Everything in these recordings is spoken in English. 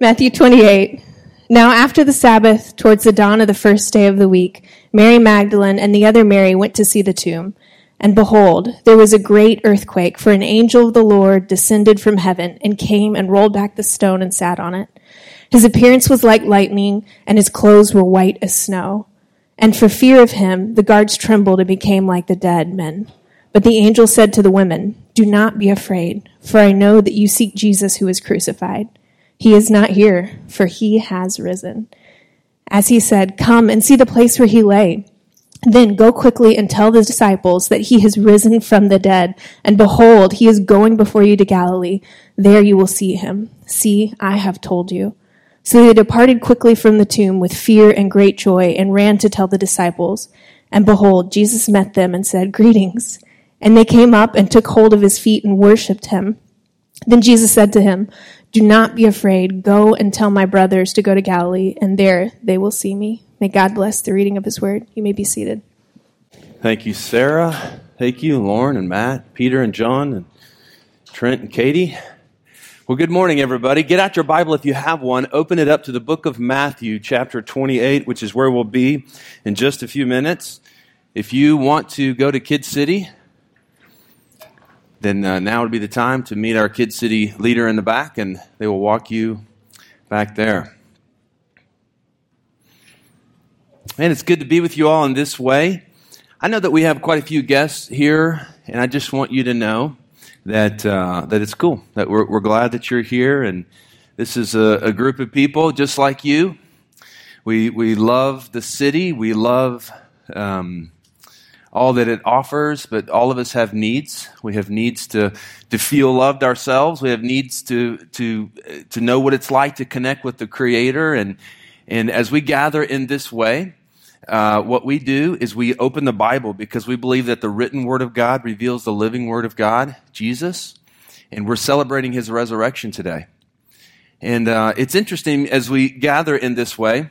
Matthew 28. Now, after the Sabbath, towards the dawn of the first day of the week, Mary Magdalene and the other Mary went to see the tomb. And behold, there was a great earthquake, for an angel of the Lord descended from heaven and came and rolled back the stone and sat on it. His appearance was like lightning, and his clothes were white as snow. And for fear of him, the guards trembled and became like the dead men. But the angel said to the women, Do not be afraid, for I know that you seek Jesus who was crucified. He is not here, for he has risen. As he said, Come and see the place where he lay. Then go quickly and tell the disciples that he has risen from the dead. And behold, he is going before you to Galilee. There you will see him. See, I have told you. So they departed quickly from the tomb with fear and great joy and ran to tell the disciples. And behold, Jesus met them and said, Greetings. And they came up and took hold of his feet and worshipped him. Then Jesus said to him, Do not be afraid. Go and tell my brothers to go to Galilee, and there they will see me. May God bless the reading of his word. You may be seated. Thank you, Sarah. Thank you, Lauren and Matt, Peter and John, and Trent and Katie. Well, good morning, everybody. Get out your Bible if you have one. Open it up to the book of Matthew, chapter 28, which is where we'll be in just a few minutes. If you want to go to Kid City, then uh, now would be the time to meet our Kid City leader in the back, and they will walk you back there. Man, it's good to be with you all in this way. I know that we have quite a few guests here, and I just want you to know that uh, that it's cool that we're, we're glad that you're here, and this is a, a group of people just like you. We we love the city. We love. Um, all that it offers, but all of us have needs. We have needs to, to feel loved ourselves. We have needs to, to, to know what it's like to connect with the Creator. And, and as we gather in this way, uh, what we do is we open the Bible because we believe that the written Word of God reveals the living Word of God, Jesus, and we're celebrating His resurrection today. And uh, it's interesting as we gather in this way.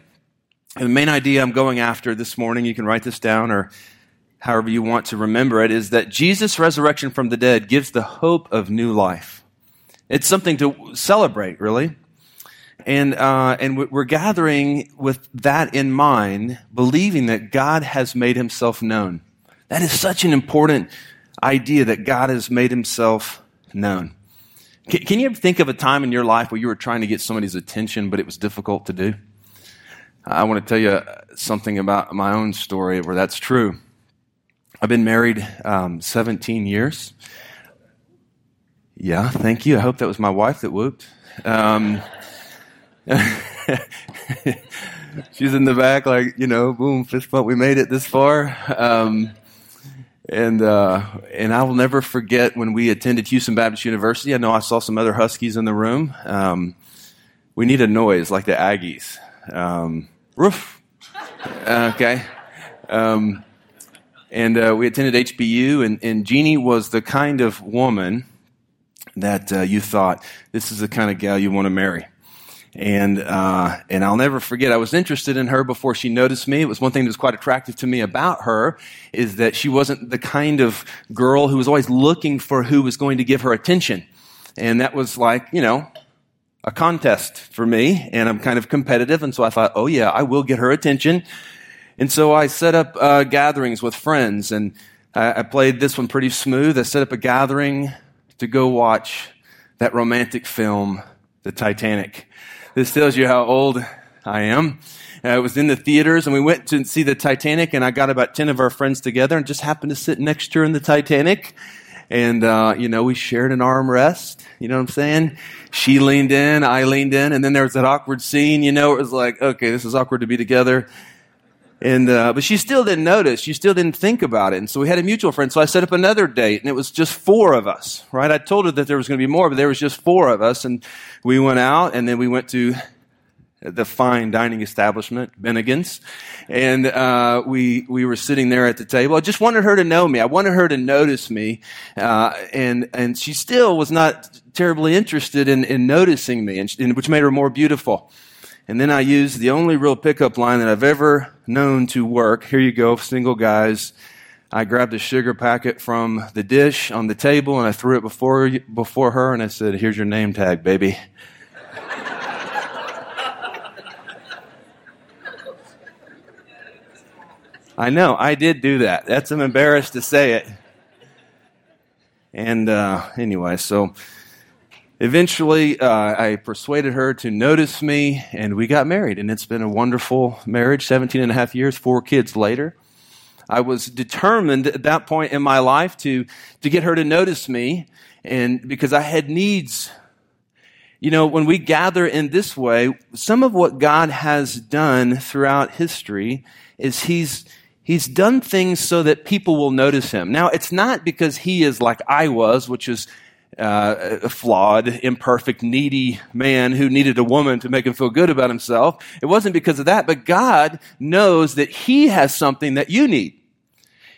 The main idea I'm going after this morning, you can write this down or however you want to remember it, is that Jesus' resurrection from the dead gives the hope of new life. It's something to celebrate, really. And, uh, and we're gathering with that in mind, believing that God has made himself known. That is such an important idea that God has made himself known. Can, can you think of a time in your life where you were trying to get somebody's attention, but it was difficult to do? I want to tell you something about my own story where that's true. I've been married um, 17 years. Yeah, thank you. I hope that was my wife that whooped. Um, she's in the back, like, you know, boom, fist bump, we made it this far. Um, and, uh, and I will never forget when we attended Houston Baptist University. I know I saw some other Huskies in the room. Um, we need a noise like the Aggies. Um, roof. Okay. Um, and uh, we attended HBU, and, and Jeannie was the kind of woman that uh, you thought this is the kind of gal you want to marry. And uh, and I'll never forget. I was interested in her before she noticed me. It was one thing that was quite attractive to me about her is that she wasn't the kind of girl who was always looking for who was going to give her attention. And that was like you know a contest for me, and I'm kind of competitive. And so I thought, oh yeah, I will get her attention. And so I set up uh, gatherings with friends, and I, I played this one pretty smooth. I set up a gathering to go watch that romantic film, The Titanic. This tells you how old I am. Uh, I was in the theaters and we went to see the Titanic and I got about 10 of our friends together and just happened to sit next to her in the Titanic. And, uh, you know, we shared an armrest. You know what I'm saying? She leaned in, I leaned in, and then there was that awkward scene, you know, it was like, okay, this is awkward to be together. And, uh, but she still didn't notice. She still didn't think about it. And so we had a mutual friend. So I set up another date and it was just four of us, right? I told her that there was going to be more, but there was just four of us. And we went out and then we went to the fine dining establishment, Bennigan's. And, uh, we, we were sitting there at the table. I just wanted her to know me. I wanted her to notice me. Uh, and, and she still was not terribly interested in, in noticing me, and, and which made her more beautiful. And then I used the only real pickup line that I've ever known to work. Here you go, single guys. I grabbed a sugar packet from the dish on the table and I threw it before, before her and I said, Here's your name tag, baby. I know, I did do that. That's, I'm embarrassed to say it. And uh, anyway, so eventually uh, I persuaded her to notice me, and we got married. And it's been a wonderful marriage, 17 and a half years, four kids later. I was determined at that point in my life to, to get her to notice me, and because I had needs. You know, when we gather in this way, some of what God has done throughout history is He's He's done things so that people will notice him. Now, it's not because he is like I was, which is uh, a flawed, imperfect, needy man who needed a woman to make him feel good about himself. It wasn't because of that, but God knows that he has something that you need.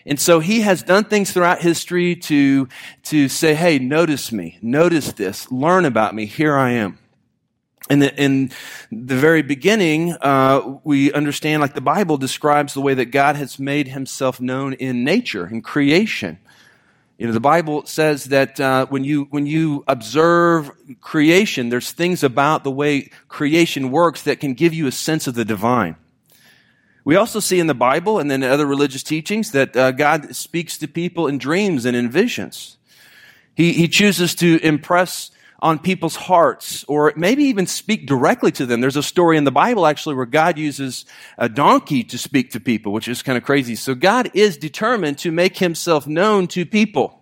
And so he has done things throughout history to, to say, hey, notice me, notice this, learn about me, here I am in the, in the very beginning, uh, we understand like the Bible describes the way that God has made himself known in nature, in creation. You know, the Bible says that uh, when you when you observe creation, there's things about the way creation works that can give you a sense of the divine. We also see in the Bible and then other religious teachings that uh, God speaks to people in dreams and in visions. He, he chooses to impress on people's hearts or maybe even speak directly to them. There's a story in the Bible actually where God uses a donkey to speak to people, which is kind of crazy. So God is determined to make himself known to people.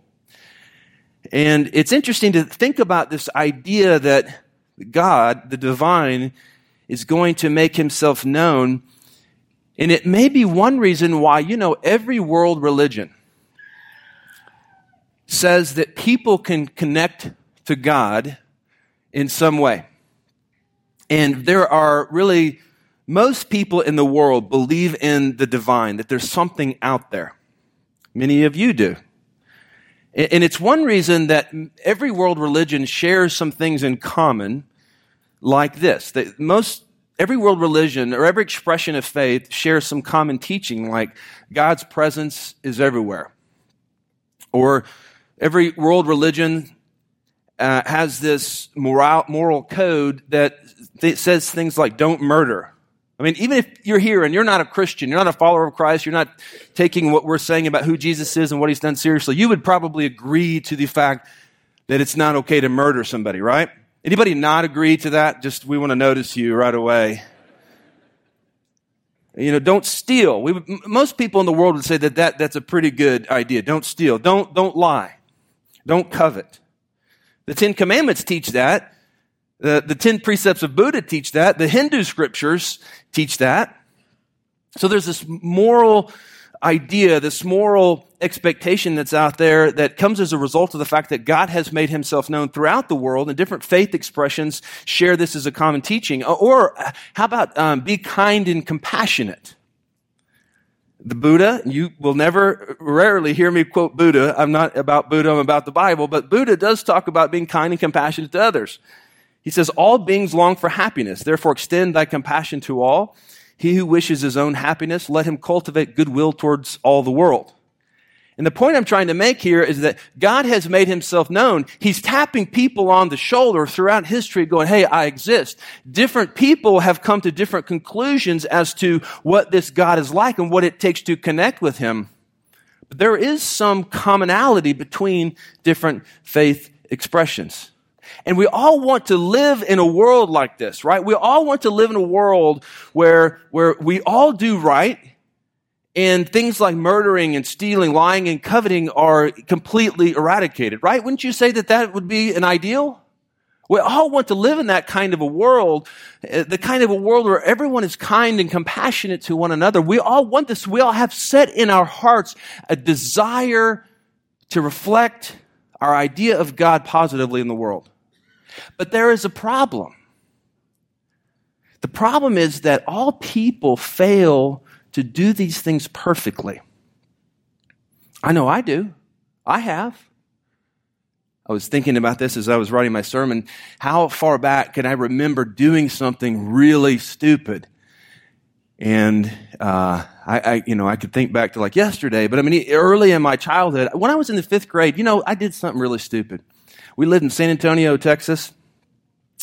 And it's interesting to think about this idea that God, the divine, is going to make himself known. And it may be one reason why, you know, every world religion says that people can connect to God in some way. And there are really, most people in the world believe in the divine, that there's something out there. Many of you do. And it's one reason that every world religion shares some things in common like this. That most, every world religion or every expression of faith shares some common teaching like God's presence is everywhere. Or every world religion uh, has this moral, moral code that th- says things like don't murder. I mean, even if you're here and you're not a Christian, you're not a follower of Christ, you're not taking what we're saying about who Jesus is and what he's done seriously, you would probably agree to the fact that it's not okay to murder somebody, right? Anybody not agree to that? Just we want to notice you right away. You know, don't steal. We, most people in the world would say that, that that's a pretty good idea. Don't steal. Don't, don't lie. Don't covet. The Ten Commandments teach that. The, the Ten Precepts of Buddha teach that. The Hindu scriptures teach that. So there's this moral idea, this moral expectation that's out there that comes as a result of the fact that God has made himself known throughout the world and different faith expressions share this as a common teaching. Or how about um, be kind and compassionate? The Buddha, you will never, rarely hear me quote Buddha. I'm not about Buddha, I'm about the Bible, but Buddha does talk about being kind and compassionate to others. He says, all beings long for happiness. Therefore extend thy compassion to all. He who wishes his own happiness, let him cultivate goodwill towards all the world. And the point I'm trying to make here is that God has made himself known. He's tapping people on the shoulder throughout history going, Hey, I exist. Different people have come to different conclusions as to what this God is like and what it takes to connect with him. But there is some commonality between different faith expressions. And we all want to live in a world like this, right? We all want to live in a world where, where we all do right and things like murdering and stealing, lying and coveting are completely eradicated, right? Wouldn't you say that that would be an ideal? We all want to live in that kind of a world, uh, the kind of a world where everyone is kind and compassionate to one another. We all want this. We all have set in our hearts a desire to reflect our idea of God positively in the world. But there is a problem. The problem is that all people fail to do these things perfectly. I know I do. I have. I was thinking about this as I was writing my sermon. How far back can I remember doing something really stupid? And uh, I, I, you know, I could think back to like yesterday, but I mean, early in my childhood, when I was in the fifth grade, you know, I did something really stupid. We lived in San Antonio, Texas,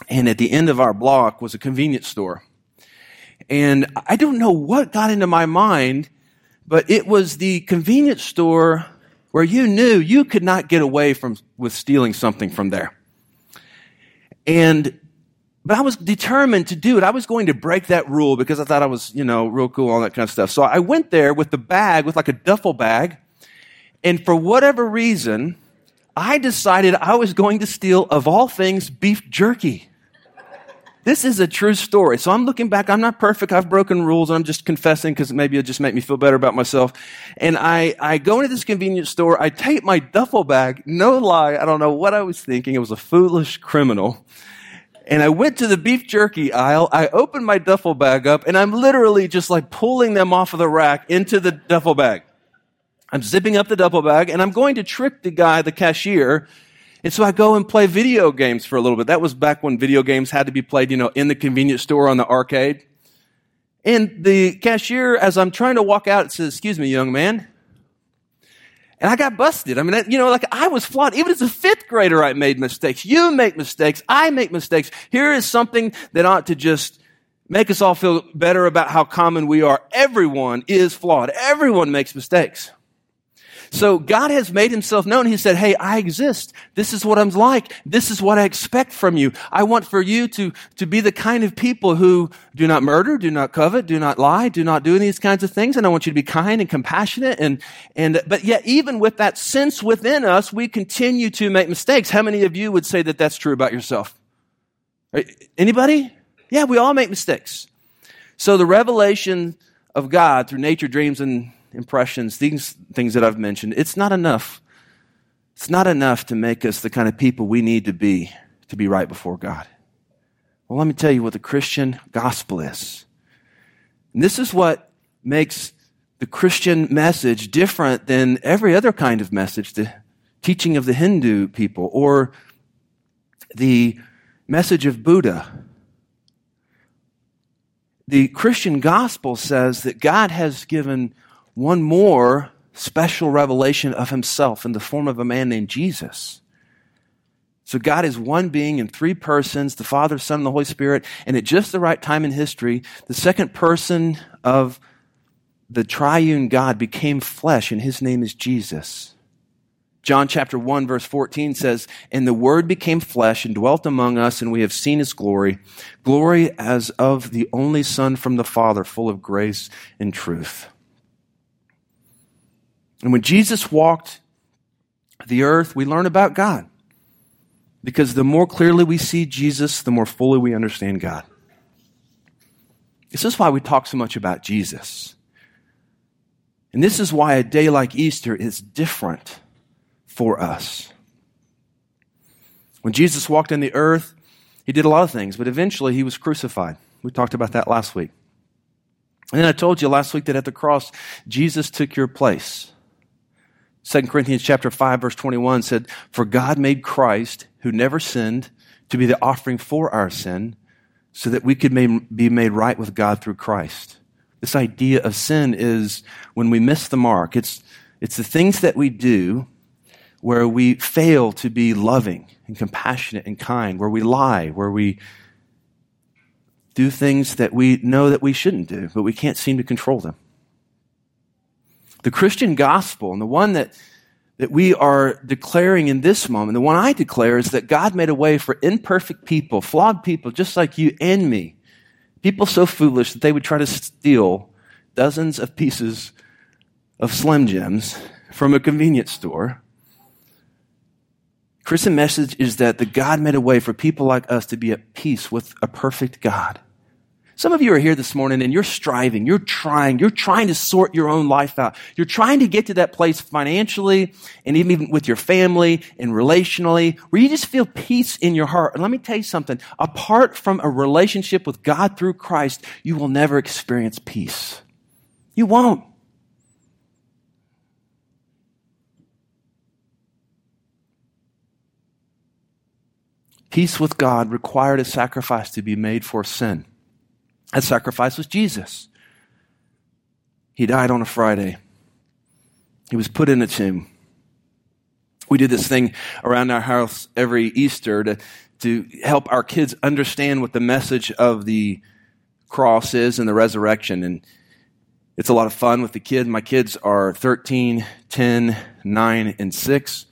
and at the end of our block was a convenience store. And I don't know what got into my mind but it was the convenience store where you knew you could not get away from with stealing something from there. And but I was determined to do it. I was going to break that rule because I thought I was, you know, real cool, all that kind of stuff. So I went there with the bag, with like a duffel bag. And for whatever reason, I decided I was going to steal, of all things, beef jerky. This is a true story. So I'm looking back. I'm not perfect. I've broken rules. I'm just confessing because maybe it'll just make me feel better about myself. And I, I go into this convenience store. I take my duffel bag. No lie. I don't know what I was thinking. It was a foolish criminal. And I went to the beef jerky aisle. I opened my duffel bag up and I'm literally just like pulling them off of the rack into the duffel bag. I'm zipping up the duffel bag and I'm going to trick the guy, the cashier. And so I go and play video games for a little bit. That was back when video games had to be played, you know, in the convenience store on the arcade. And the cashier, as I'm trying to walk out, says, excuse me, young man. And I got busted. I mean, you know, like I was flawed. Even as a fifth grader, I made mistakes. You make mistakes. I make mistakes. Here is something that ought to just make us all feel better about how common we are. Everyone is flawed. Everyone makes mistakes. So God has made himself known. He said, Hey, I exist. This is what I'm like. This is what I expect from you. I want for you to, to be the kind of people who do not murder, do not covet, do not lie, do not do these kinds of things. And I want you to be kind and compassionate. And, and, but yet even with that sense within us, we continue to make mistakes. How many of you would say that that's true about yourself? Anybody? Yeah, we all make mistakes. So the revelation of God through nature, dreams, and impressions, these things that I've mentioned, it's not enough. It's not enough to make us the kind of people we need to be to be right before God. Well, let me tell you what the Christian gospel is. And this is what makes the Christian message different than every other kind of message, the teaching of the Hindu people or the message of Buddha. The Christian gospel says that God has given one more special revelation of himself in the form of a man named Jesus. So God is one being in three persons, the Father, Son, and the Holy Spirit, and at just the right time in history, the second person of the triune God became flesh, and his name is Jesus. John chapter 1 verse 14 says, And the Word became flesh and dwelt among us, and we have seen his glory, glory as of the only Son from the Father, full of grace and truth. And when Jesus walked the earth, we learn about God. Because the more clearly we see Jesus, the more fully we understand God. This is why we talk so much about Jesus. And this is why a day like Easter is different for us. When Jesus walked in the earth, he did a lot of things, but eventually he was crucified. We talked about that last week. And then I told you last week that at the cross, Jesus took your place. 2 Corinthians chapter 5 verse 21 said, For God made Christ, who never sinned, to be the offering for our sin, so that we could be made right with God through Christ. This idea of sin is when we miss the mark. It's, it's the things that we do where we fail to be loving and compassionate and kind, where we lie, where we do things that we know that we shouldn't do, but we can't seem to control them. The Christian gospel, and the one that, that we are declaring in this moment, the one I declare is that God made a way for imperfect people, flawed people just like you and me, people so foolish that they would try to steal dozens of pieces of Slim Jims from a convenience store. Christian message is that the God made a way for people like us to be at peace with a perfect God. Some of you are here this morning and you're striving, you're trying, you're trying to sort your own life out. You're trying to get to that place financially and even with your family and relationally where you just feel peace in your heart. And let me tell you something. Apart from a relationship with God through Christ, you will never experience peace. You won't. Peace with God required a sacrifice to be made for sin. That sacrifice was Jesus. He died on a Friday. He was put in a tomb. We did this thing around our house every Easter to, to help our kids understand what the message of the cross is and the resurrection. And It's a lot of fun with the kids. My kids are 13, 10, 9, and 6.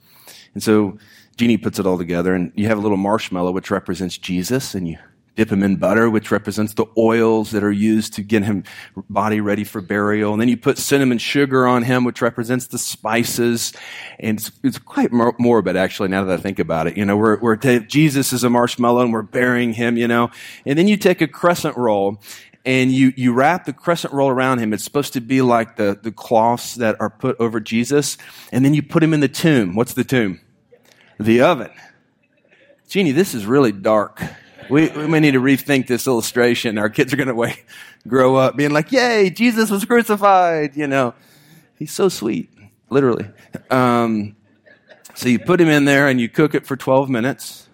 And so Jeannie puts it all together, and you have a little marshmallow, which represents Jesus, and you dip him in butter, which represents the oils that are used to get him body ready for burial. And then you put cinnamon sugar on him, which represents the spices. And it's, it's quite more morbid, actually, now that I think about it. You know, we're, we're, Jesus is a marshmallow and we're burying him, you know. And then you take a crescent roll and you, you wrap the crescent roll around him. It's supposed to be like the, the cloths that are put over Jesus. And then you put him in the tomb. What's the tomb? The oven. Jeannie, this is really dark. We, we may need to rethink this illustration. Our kids are going to grow up being like, yay, Jesus was crucified. You know, he's so sweet, literally. Um, so you put him in there and you cook it for 12 minutes.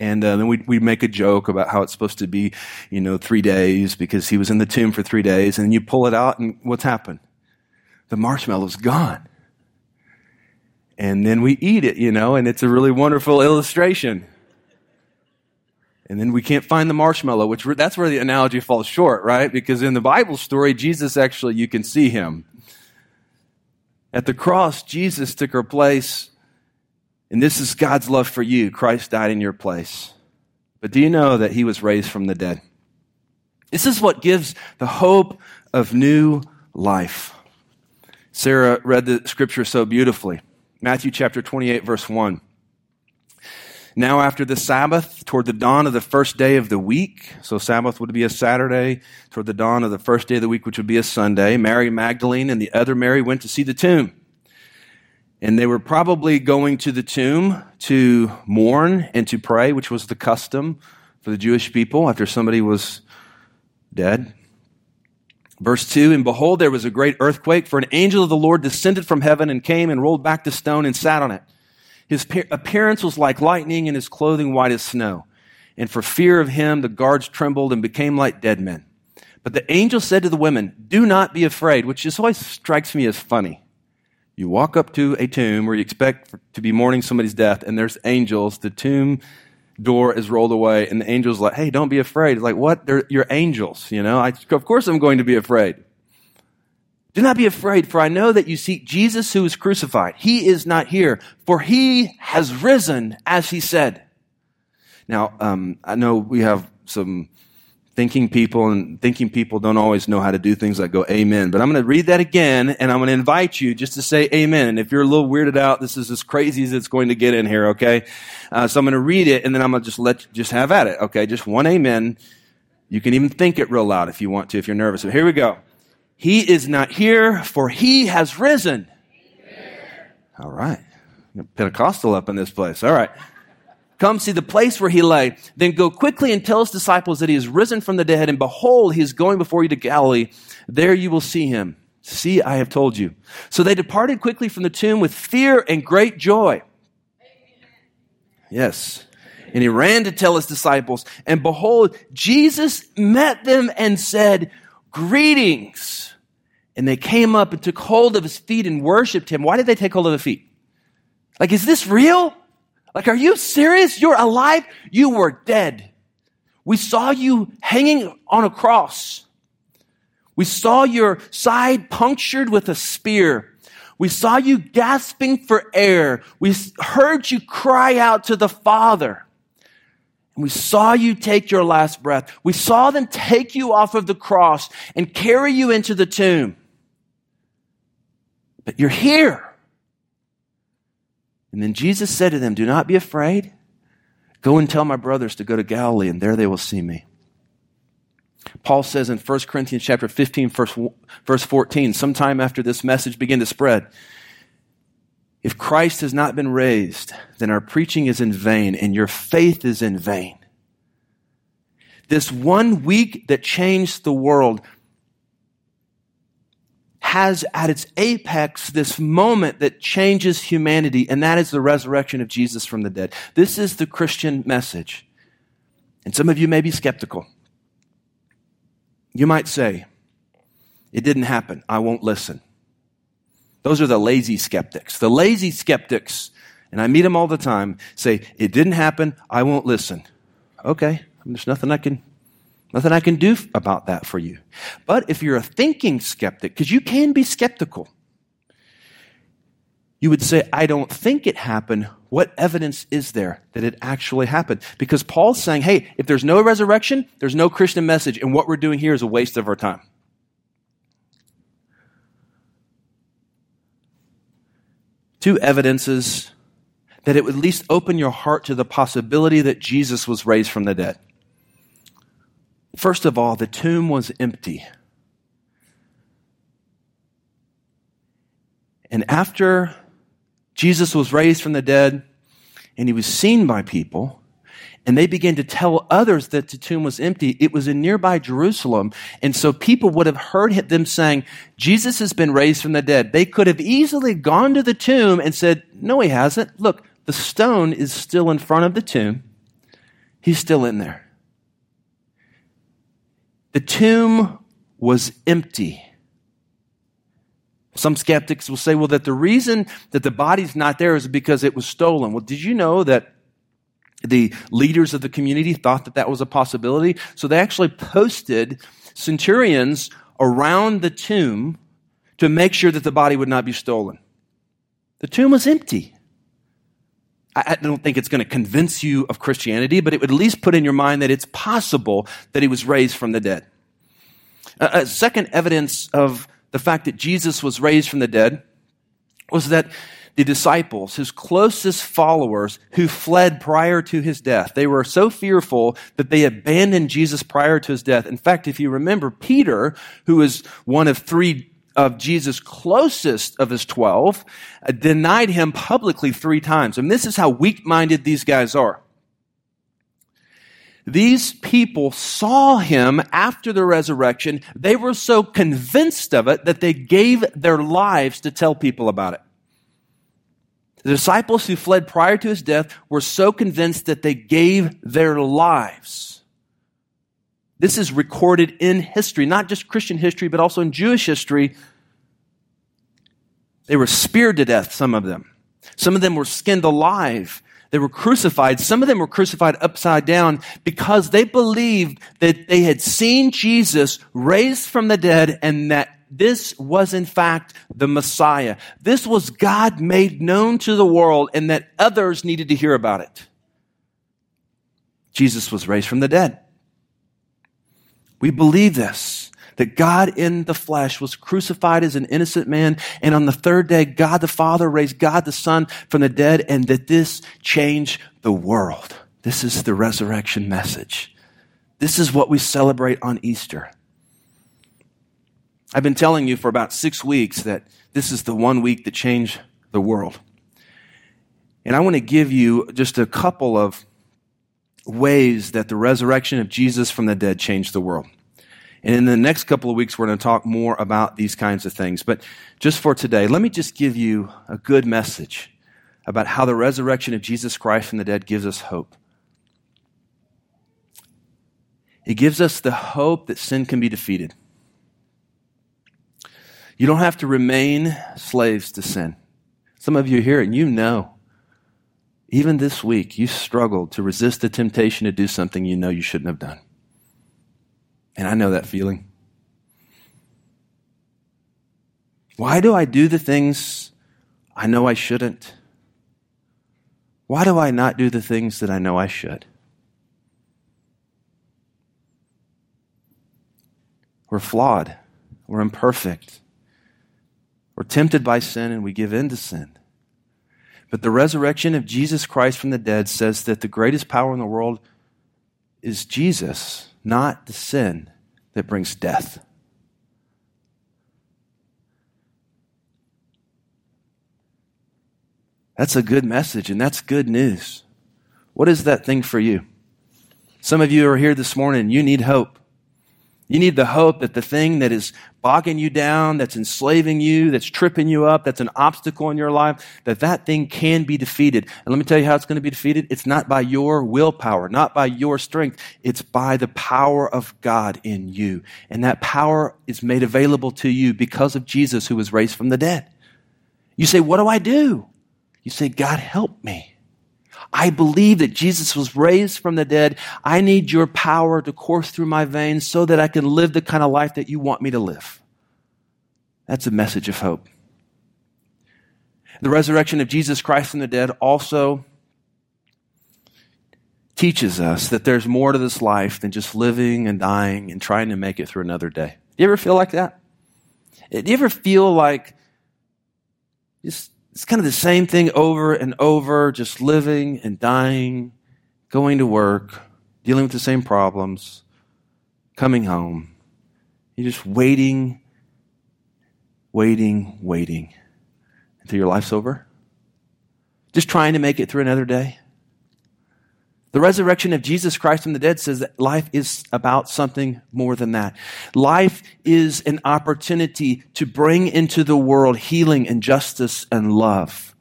And uh, then we we make a joke about how it's supposed to be, you know, three days because he was in the tomb for three days. And you pull it out, and what's happened? The marshmallow's gone. And then we eat it, you know, and it's a really wonderful illustration and then we can't find the marshmallow, which that's where the analogy falls short, right? Because in the Bible story, Jesus actually, you can see him. At the cross, Jesus took our place, and this is God's love for you. Christ died in your place. But do you know that he was raised from the dead? This is what gives the hope of new life. Sarah read the scripture so beautifully. Matthew chapter 28, verse 1. Now, after the Sabbath, toward the dawn of the first day of the week, so Sabbath would be a Saturday, toward the dawn of the first day of the week, which would be a Sunday, Mary Magdalene and the other Mary went to see the tomb. And they were probably going to the tomb to mourn and to pray, which was the custom for the Jewish people after somebody was dead. Verse 2 And behold, there was a great earthquake, for an angel of the Lord descended from heaven and came and rolled back the stone and sat on it. His appearance was like lightning and his clothing white as snow. And for fear of him, the guards trembled and became like dead men. But the angel said to the women, Do not be afraid, which just always strikes me as funny. You walk up to a tomb where you expect to be mourning somebody's death, and there's angels. The tomb door is rolled away, and the angel's like, Hey, don't be afraid. It's like, what? They're, you're angels, you know? I, of course I'm going to be afraid. Do not be afraid, for I know that you seek Jesus who is crucified. He is not here, for he has risen, as he said. Now, um, I know we have some thinking people, and thinking people don't always know how to do things like go amen. But I'm going to read that again, and I'm going to invite you just to say amen. And if you're a little weirded out, this is as crazy as it's going to get in here, okay? Uh, so I'm going to read it, and then I'm going to just let, just have at it, okay? Just one amen. You can even think it real loud if you want to, if you're nervous. So here we go. He is not here, for he has risen. All right. Pentecostal up in this place. All right. Come see the place where he lay. Then go quickly and tell his disciples that he is risen from the dead, and behold, he is going before you to Galilee. There you will see him. See, I have told you. So they departed quickly from the tomb with fear and great joy. Yes. And he ran to tell his disciples, and behold, Jesus met them and said, Greetings and they came up and took hold of his feet and worshiped him. Why did they take hold of the feet? Like, is this real? Like, are you serious? You're alive? You were dead. We saw you hanging on a cross. We saw your side punctured with a spear. We saw you gasping for air. We heard you cry out to the Father. We saw you take your last breath. We saw them take you off of the cross and carry you into the tomb. But you're here. And then Jesus said to them, Do not be afraid. Go and tell my brothers to go to Galilee, and there they will see me. Paul says in 1 Corinthians chapter 15, verse 14, sometime after this message began to spread, if Christ has not been raised, then our preaching is in vain and your faith is in vain. This one week that changed the world has at its apex this moment that changes humanity, and that is the resurrection of Jesus from the dead. This is the Christian message. And some of you may be skeptical. You might say, It didn't happen. I won't listen. Those are the lazy skeptics. The lazy skeptics, and I meet them all the time, say, It didn't happen. I won't listen. Okay, there's nothing I can Nothing I can do about that for you. But if you're a thinking skeptic, because you can be skeptical, you would say, I don't think it happened. What evidence is there that it actually happened? Because Paul's saying, hey, if there's no resurrection, there's no Christian message, and what we're doing here is a waste of our time. Two evidences that it would at least open your heart to the possibility that Jesus was raised from the dead. First of all, the tomb was empty. And after Jesus was raised from the dead and he was seen by people, and they began to tell others that the tomb was empty. It was in nearby Jerusalem. And so people would have heard them saying, Jesus has been raised from the dead. They could have easily gone to the tomb and said, No, he hasn't. Look, the stone is still in front of the tomb. He's still in there. The tomb was empty. Some skeptics will say, well, that the reason that the body's not there is because it was stolen. Well, did you know that the leaders of the community thought that that was a possibility? So they actually posted centurions around the tomb to make sure that the body would not be stolen. The tomb was empty. I don't think it's going to convince you of Christianity, but it would at least put in your mind that it's possible that he was raised from the dead. A second evidence of the fact that Jesus was raised from the dead was that the disciples, his closest followers who fled prior to his death, they were so fearful that they abandoned Jesus prior to his death. In fact, if you remember, Peter, who is one of three of Jesus' closest of his 12, uh, denied him publicly three times. And this is how weak minded these guys are. These people saw him after the resurrection. They were so convinced of it that they gave their lives to tell people about it. The disciples who fled prior to his death were so convinced that they gave their lives. This is recorded in history, not just Christian history, but also in Jewish history. They were speared to death, some of them. Some of them were skinned alive. They were crucified. Some of them were crucified upside down because they believed that they had seen Jesus raised from the dead and that this was in fact the Messiah. This was God made known to the world and that others needed to hear about it. Jesus was raised from the dead. We believe this that God in the flesh was crucified as an innocent man, and on the third day, God the Father raised God the Son from the dead, and that this changed the world. This is the resurrection message. This is what we celebrate on Easter. I've been telling you for about six weeks that this is the one week that changed the world. And I want to give you just a couple of ways that the resurrection of Jesus from the dead changed the world. And in the next couple of weeks, we're going to talk more about these kinds of things. But just for today, let me just give you a good message about how the resurrection of Jesus Christ from the dead gives us hope. It gives us the hope that sin can be defeated. You don't have to remain slaves to sin. Some of you here and you know, even this week, you struggled to resist the temptation to do something you know you shouldn't have done. And I know that feeling. Why do I do the things I know I shouldn't? Why do I not do the things that I know I should? We're flawed. We're imperfect. We're tempted by sin and we give in to sin. But the resurrection of Jesus Christ from the dead says that the greatest power in the world is Jesus not the sin that brings death. That's a good message and that's good news. What is that thing for you? Some of you are here this morning, you need hope. You need the hope that the thing that is bogging you down, that's enslaving you, that's tripping you up, that's an obstacle in your life, that that thing can be defeated. And let me tell you how it's going to be defeated. It's not by your willpower, not by your strength. It's by the power of God in you. And that power is made available to you because of Jesus who was raised from the dead. You say, what do I do? You say, God help me. I believe that Jesus was raised from the dead. I need your power to course through my veins so that I can live the kind of life that you want me to live. That's a message of hope. The resurrection of Jesus Christ from the dead also teaches us that there's more to this life than just living and dying and trying to make it through another day. Do you ever feel like that? Do you ever feel like just it's kind of the same thing over and over, just living and dying, going to work, dealing with the same problems, coming home. You're just waiting, waiting, waiting until your life's over. Just trying to make it through another day. The resurrection of Jesus Christ from the dead says that life is about something more than that. Life is an opportunity to bring into the world healing and justice and love.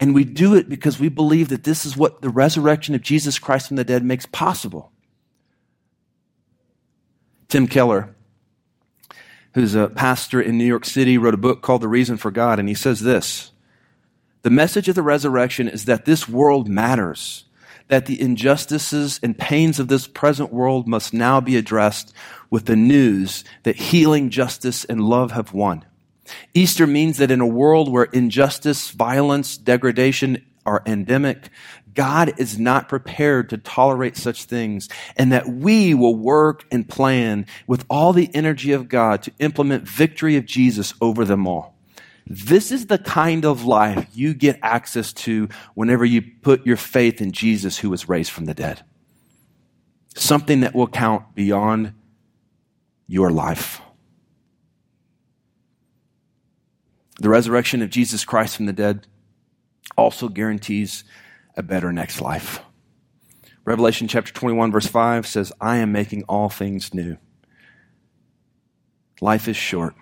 And we do it because we believe that this is what the resurrection of Jesus Christ from the dead makes possible. Tim Keller, who's a pastor in New York City, wrote a book called The Reason for God, and he says this The message of the resurrection is that this world matters that the injustices and pains of this present world must now be addressed with the news that healing, justice, and love have won. Easter means that in a world where injustice, violence, degradation are endemic, God is not prepared to tolerate such things, and that we will work and plan with all the energy of God to implement victory of Jesus over them all. This is the kind of life you get access to whenever you put your faith in Jesus who was raised from the dead. Something that will count beyond your life. The resurrection of Jesus Christ from the dead also guarantees a better next life. Revelation chapter 21, verse 5 says, I am making all things new. Life is short.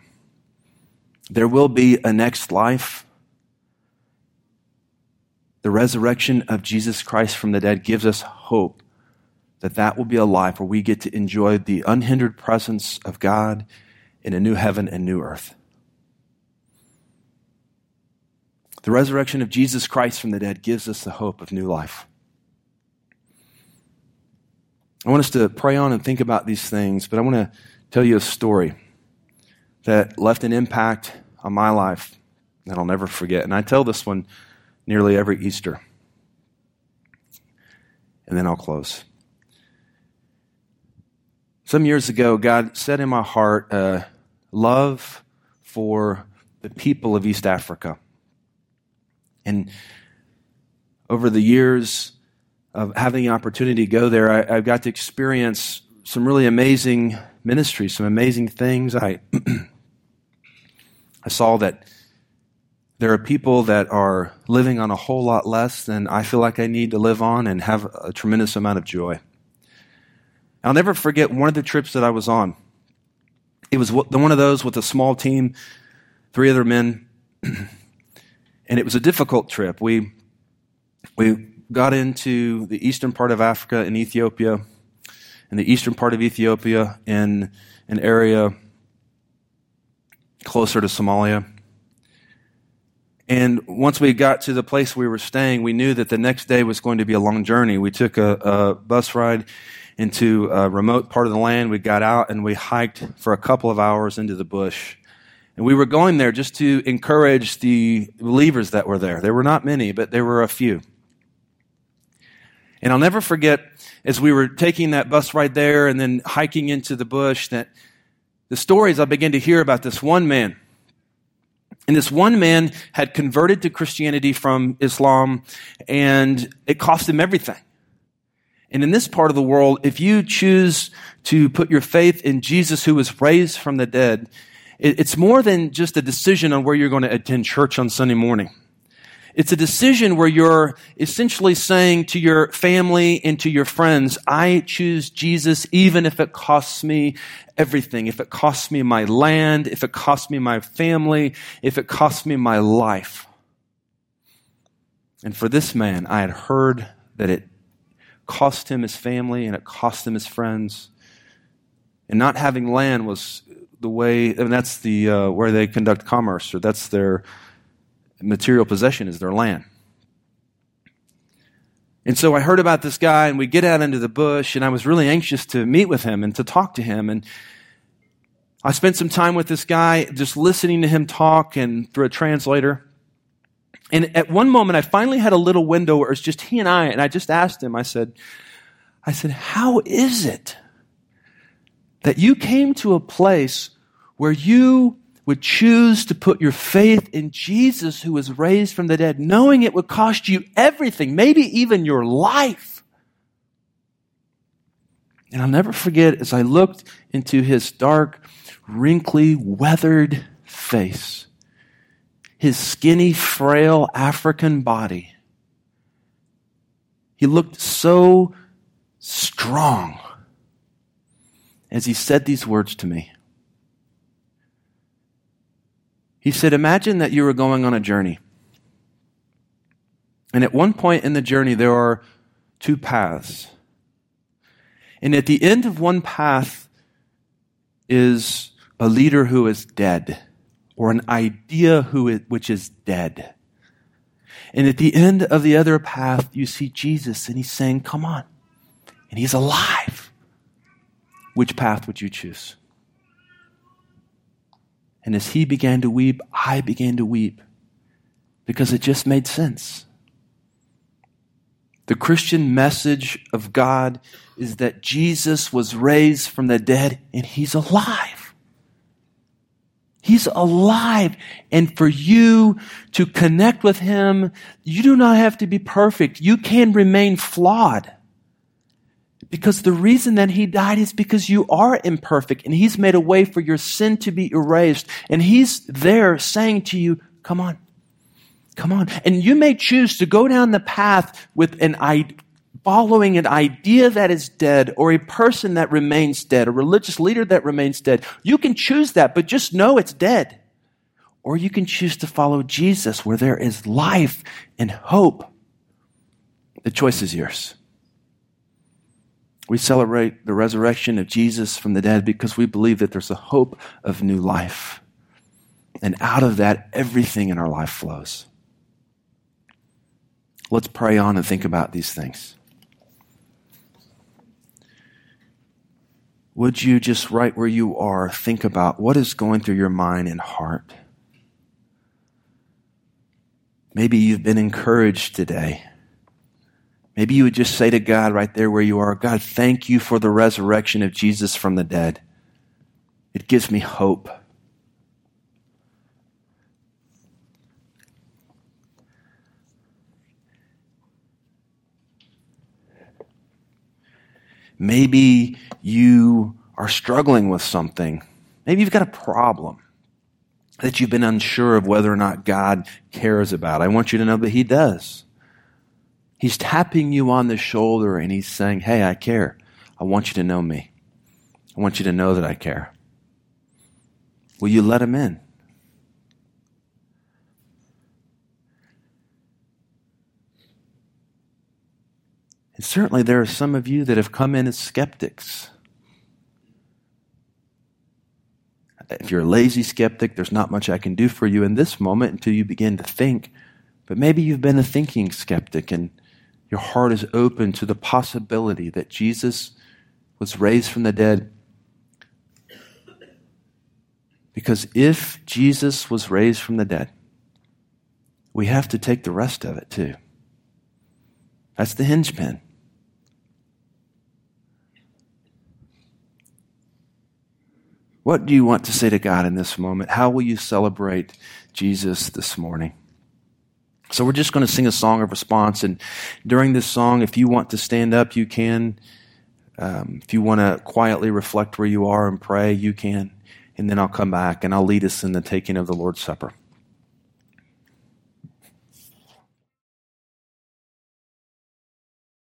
There will be a next life. The resurrection of Jesus Christ from the dead gives us hope that that will be a life where we get to enjoy the unhindered presence of God in a new heaven and new earth. The resurrection of Jesus Christ from the dead gives us the hope of new life. I want us to pray on and think about these things, but I want to tell you a story that left an impact on my life that I'll never forget. And I tell this one nearly every Easter. And then I'll close. Some years ago, God set in my heart a love for the people of East Africa. And over the years of having the opportunity to go there, I, I got to experience some really amazing ministries, some amazing things. I I saw that there are people that are living on a whole lot less than I feel like I need to live on and have a tremendous amount of joy. I'll never forget one of the trips that I was on. It was one of those with a small team, three other men, and it was a difficult trip. We, we got into the eastern part of Africa in Ethiopia, in the eastern part of Ethiopia in an area closer to Somalia. And once we got to the place we were staying, we knew that the next day was going to be a long journey. We took a, a, bus ride into a remote part of the land. We got out and we hiked for a couple of hours into the bush. And we were going there just to encourage the believers that were there. There were not many, but there were a few. And I'll never forget as we were taking that bus ride there and then hiking into the bush that the stories I began to hear about this one man. And this one man had converted to Christianity from Islam, and it cost him everything. And in this part of the world, if you choose to put your faith in Jesus who was raised from the dead, it's more than just a decision on where you're going to attend church on Sunday morning. It's a decision where you're essentially saying to your family and to your friends, I choose Jesus even if it costs me everything. If it costs me my land, if it costs me my family, if it costs me my life. And for this man, I had heard that it cost him his family and it cost him his friends. And not having land was the way, and that's the uh, where they conduct commerce, or that's their material possession is their land. And so I heard about this guy, and we get out into the bush, and I was really anxious to meet with him and to talk to him. And I spent some time with this guy, just listening to him talk and through a translator. And at one moment, I finally had a little window where it was just he and I, and I just asked him, I said, I said, how is it that you came to a place where you would choose to put your faith in Jesus who was raised from the dead, knowing it would cost you everything, maybe even your life. And I'll never forget as I looked into his dark, wrinkly, weathered face, his skinny, frail African body. He looked so strong as he said these words to me. He said, Imagine that you were going on a journey. And at one point in the journey, there are two paths. And at the end of one path is a leader who is dead, or an idea who is, which is dead. And at the end of the other path, you see Jesus, and he's saying, Come on. And he's alive. Which path would you choose? And as he began to weep, I began to weep because it just made sense. The Christian message of God is that Jesus was raised from the dead and he's alive. He's alive. And for you to connect with him, you do not have to be perfect. You can remain flawed. Because the reason that he died is because you are imperfect and he's made a way for your sin to be erased. And he's there saying to you, come on, come on. And you may choose to go down the path with an idea following an idea that is dead or a person that remains dead, a religious leader that remains dead. You can choose that, but just know it's dead. Or you can choose to follow Jesus where there is life and hope. The choice is yours. We celebrate the resurrection of Jesus from the dead because we believe that there's a hope of new life. And out of that, everything in our life flows. Let's pray on and think about these things. Would you just right where you are think about what is going through your mind and heart? Maybe you've been encouraged today. Maybe you would just say to God right there where you are, God, thank you for the resurrection of Jesus from the dead. It gives me hope. Maybe you are struggling with something. Maybe you've got a problem that you've been unsure of whether or not God cares about. I want you to know that He does. He's tapping you on the shoulder and he's saying, Hey, I care. I want you to know me. I want you to know that I care. Will you let him in? And certainly there are some of you that have come in as skeptics. If you're a lazy skeptic, there's not much I can do for you in this moment until you begin to think. But maybe you've been a thinking skeptic and your heart is open to the possibility that Jesus was raised from the dead. Because if Jesus was raised from the dead, we have to take the rest of it too. That's the hinge pin. What do you want to say to God in this moment? How will you celebrate Jesus this morning? So we're just going to sing a song of response. And during this song, if you want to stand up, you can. Um, if you want to quietly reflect where you are and pray, you can. And then I'll come back and I'll lead us in the taking of the Lord's Supper.